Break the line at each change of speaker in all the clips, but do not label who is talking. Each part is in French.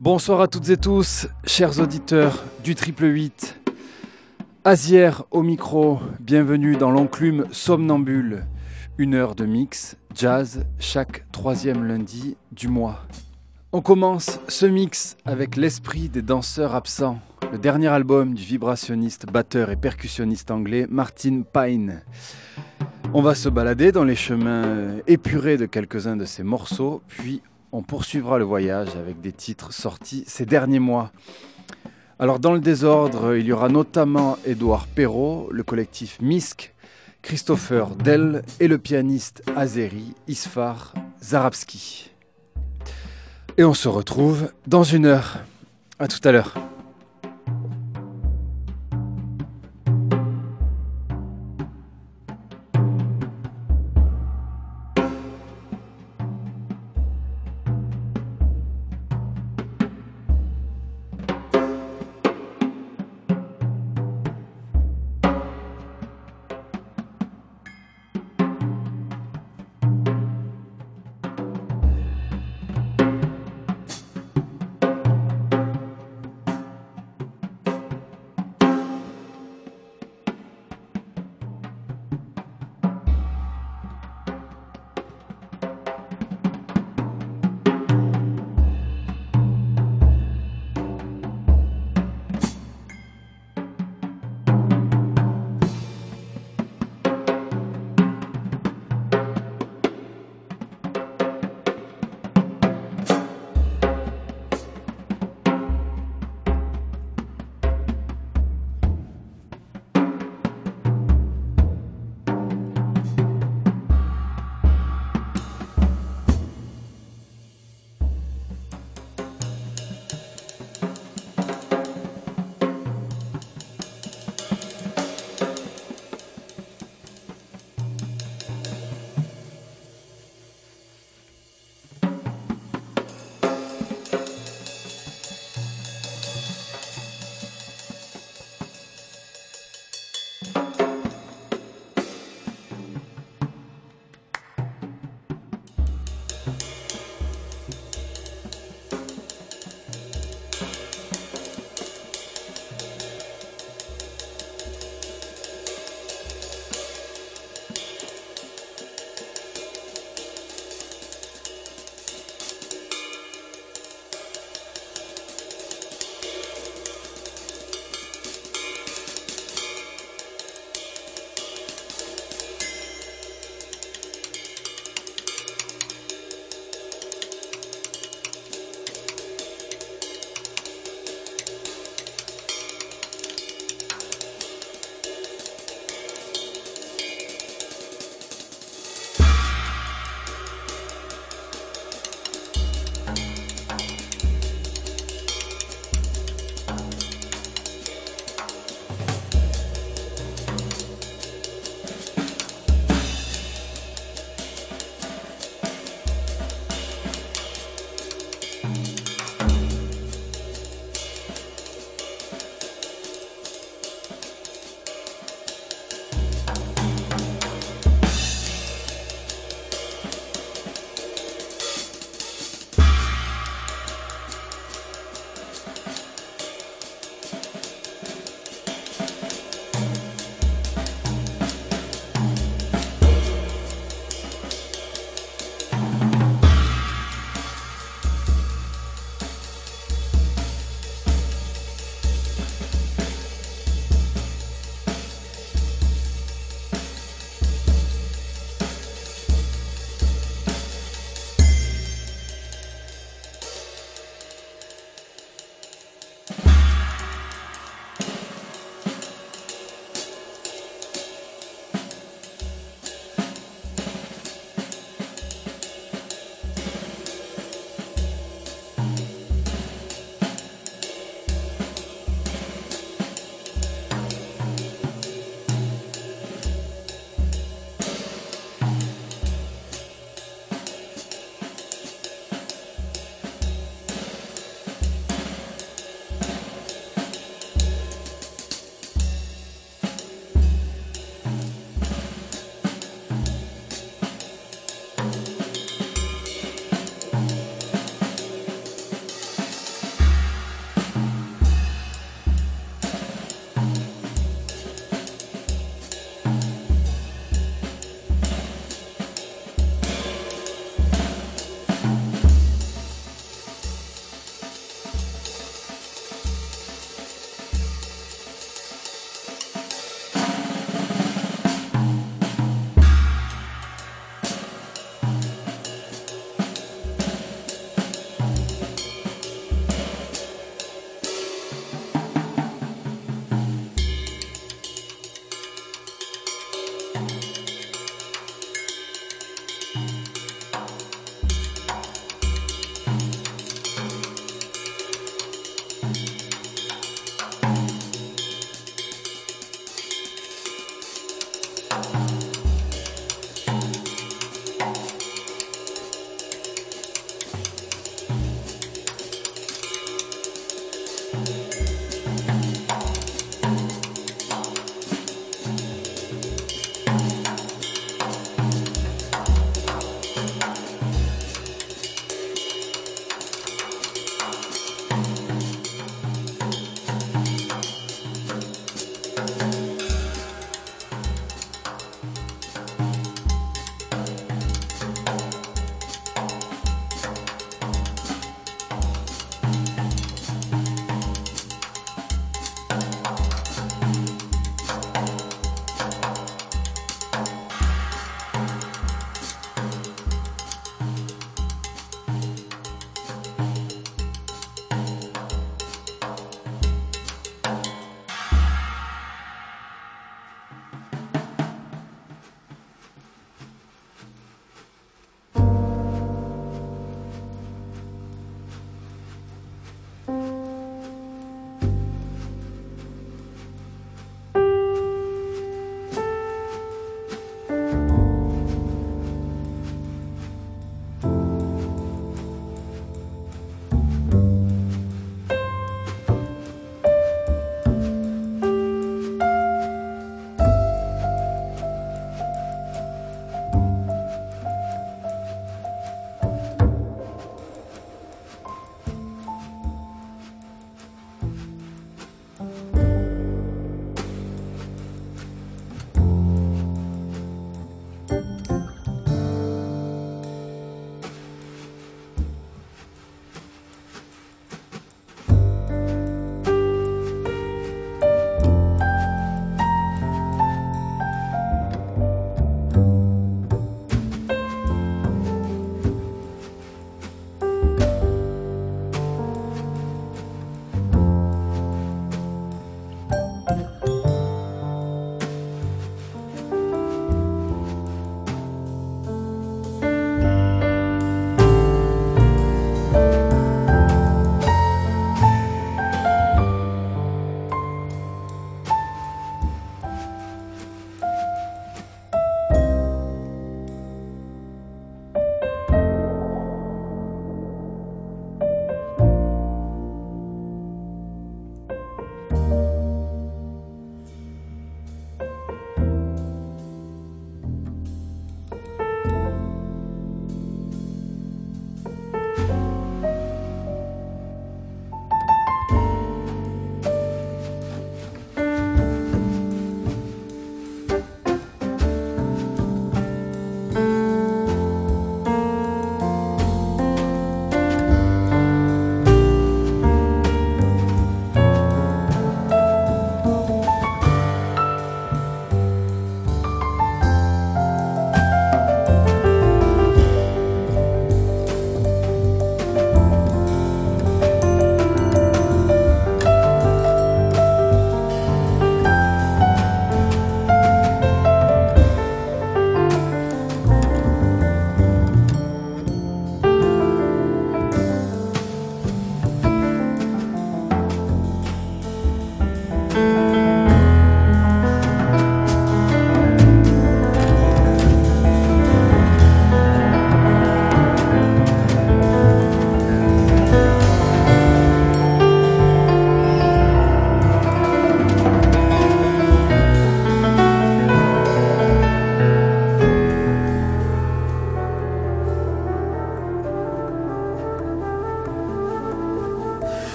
Bonsoir à toutes et tous, chers auditeurs du Triple 8. Azière au micro, bienvenue dans l'enclume Somnambule. Une heure de mix, jazz, chaque troisième lundi du mois. On commence ce mix avec l'esprit des danseurs absents, le dernier album du vibrationniste, batteur et percussionniste anglais Martin Pine. On va se balader dans les chemins épurés de quelques-uns de ses morceaux, puis on poursuivra le voyage avec des titres sortis ces derniers mois. Alors dans le désordre, il y aura notamment Édouard Perrault, le collectif MISC, Christopher Dell et le pianiste azéri Isfar Zarabski. Et on se retrouve dans une heure. À tout à l'heure.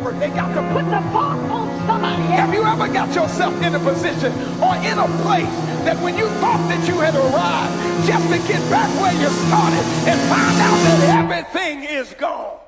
They got to put the fault on somebody Have you ever got yourself in a position or in a place that when you thought that you had arrived, just to get back where you started and find out that everything is gone?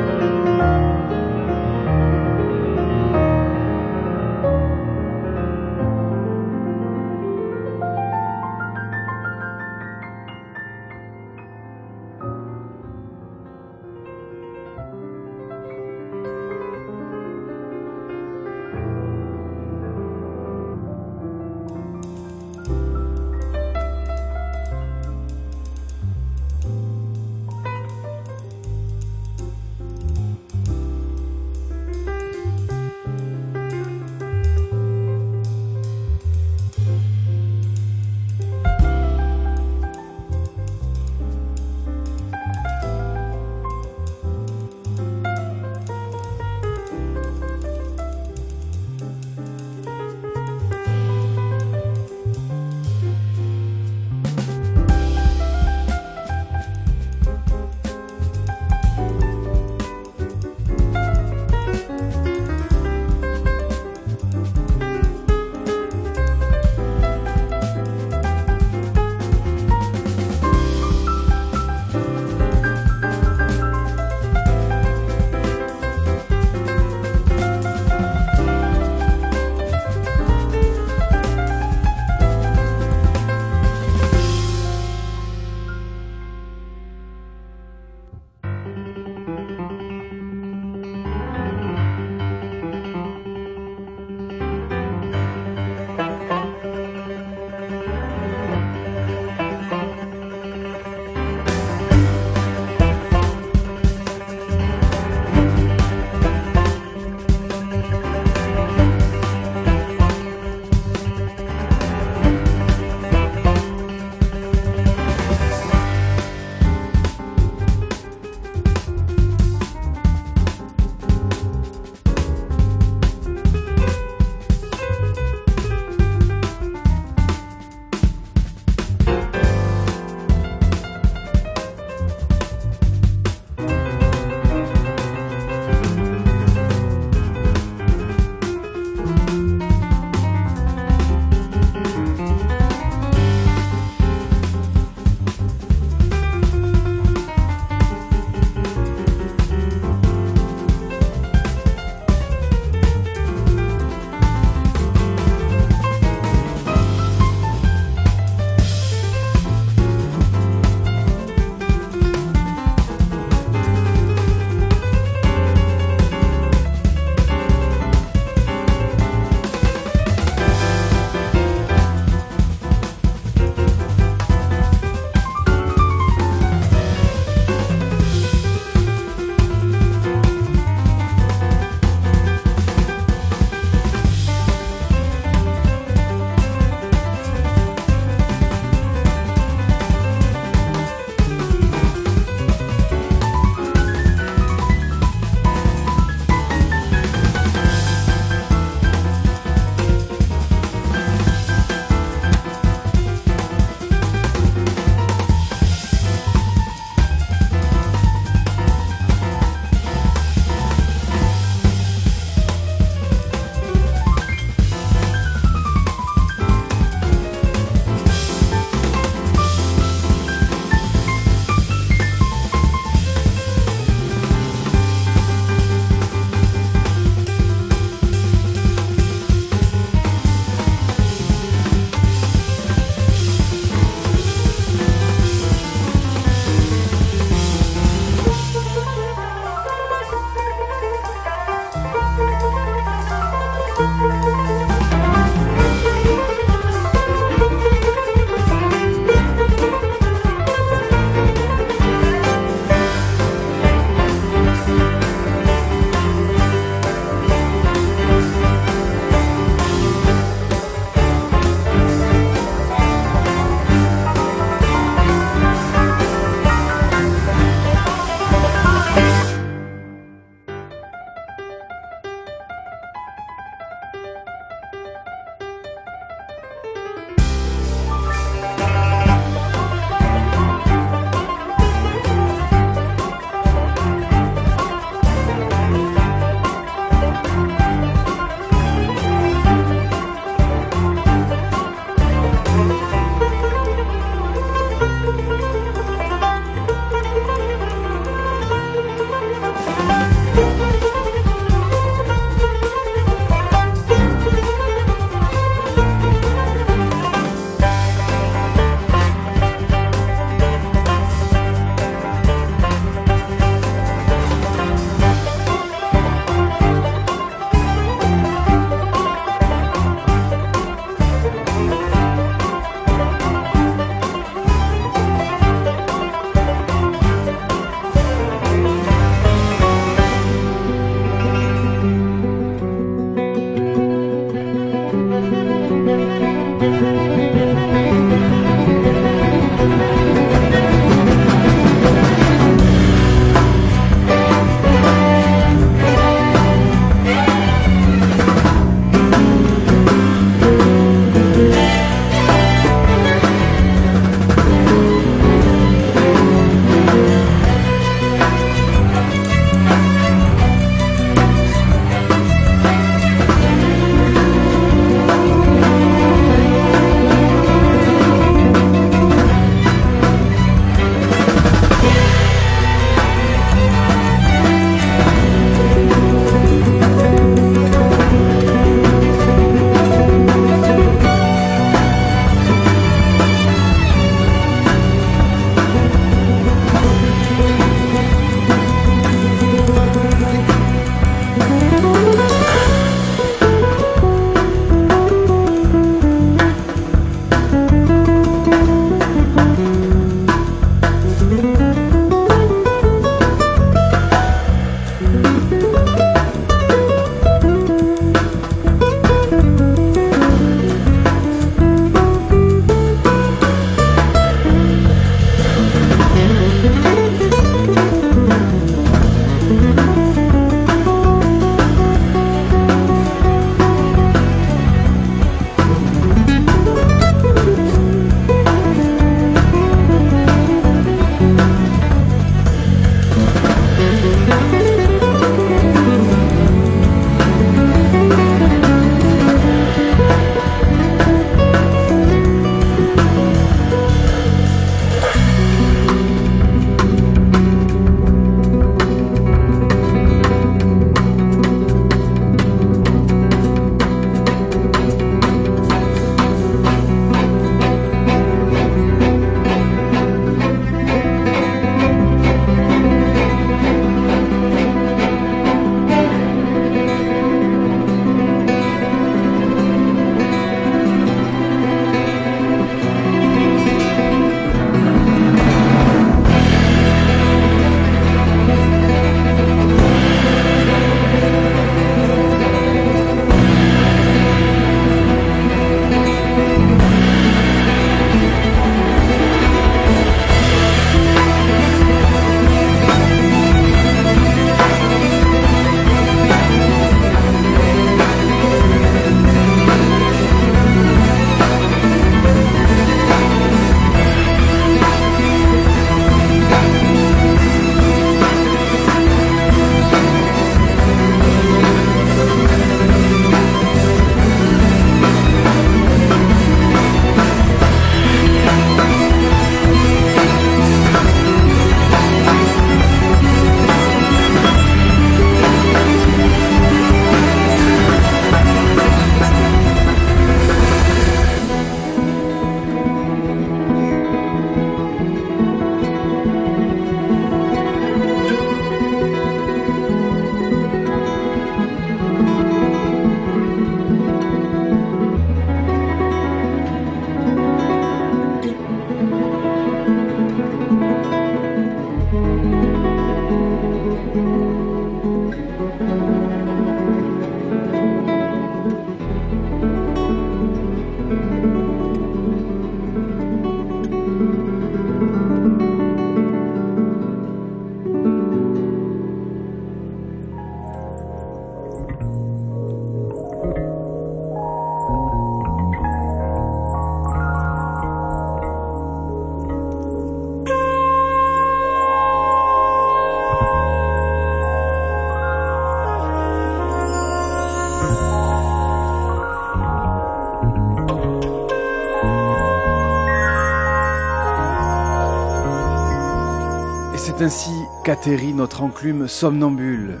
Ainsi qu'atterrit notre enclume somnambule.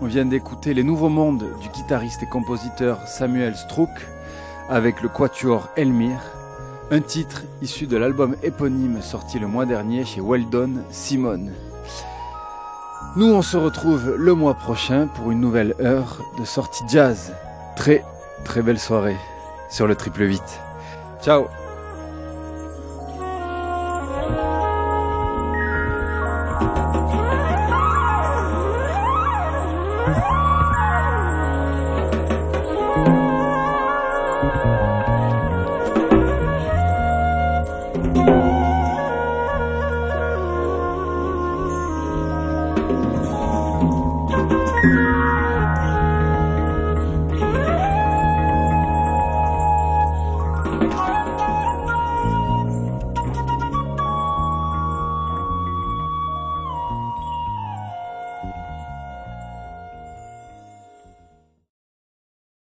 On vient d'écouter Les Nouveaux Mondes du guitariste et compositeur Samuel Strouk avec le quatuor Elmire, un titre issu de l'album éponyme sorti le mois dernier chez Weldon Simone. Nous, on se retrouve le mois prochain pour une nouvelle heure de sortie jazz. Très, très belle soirée sur le triple 8. Ciao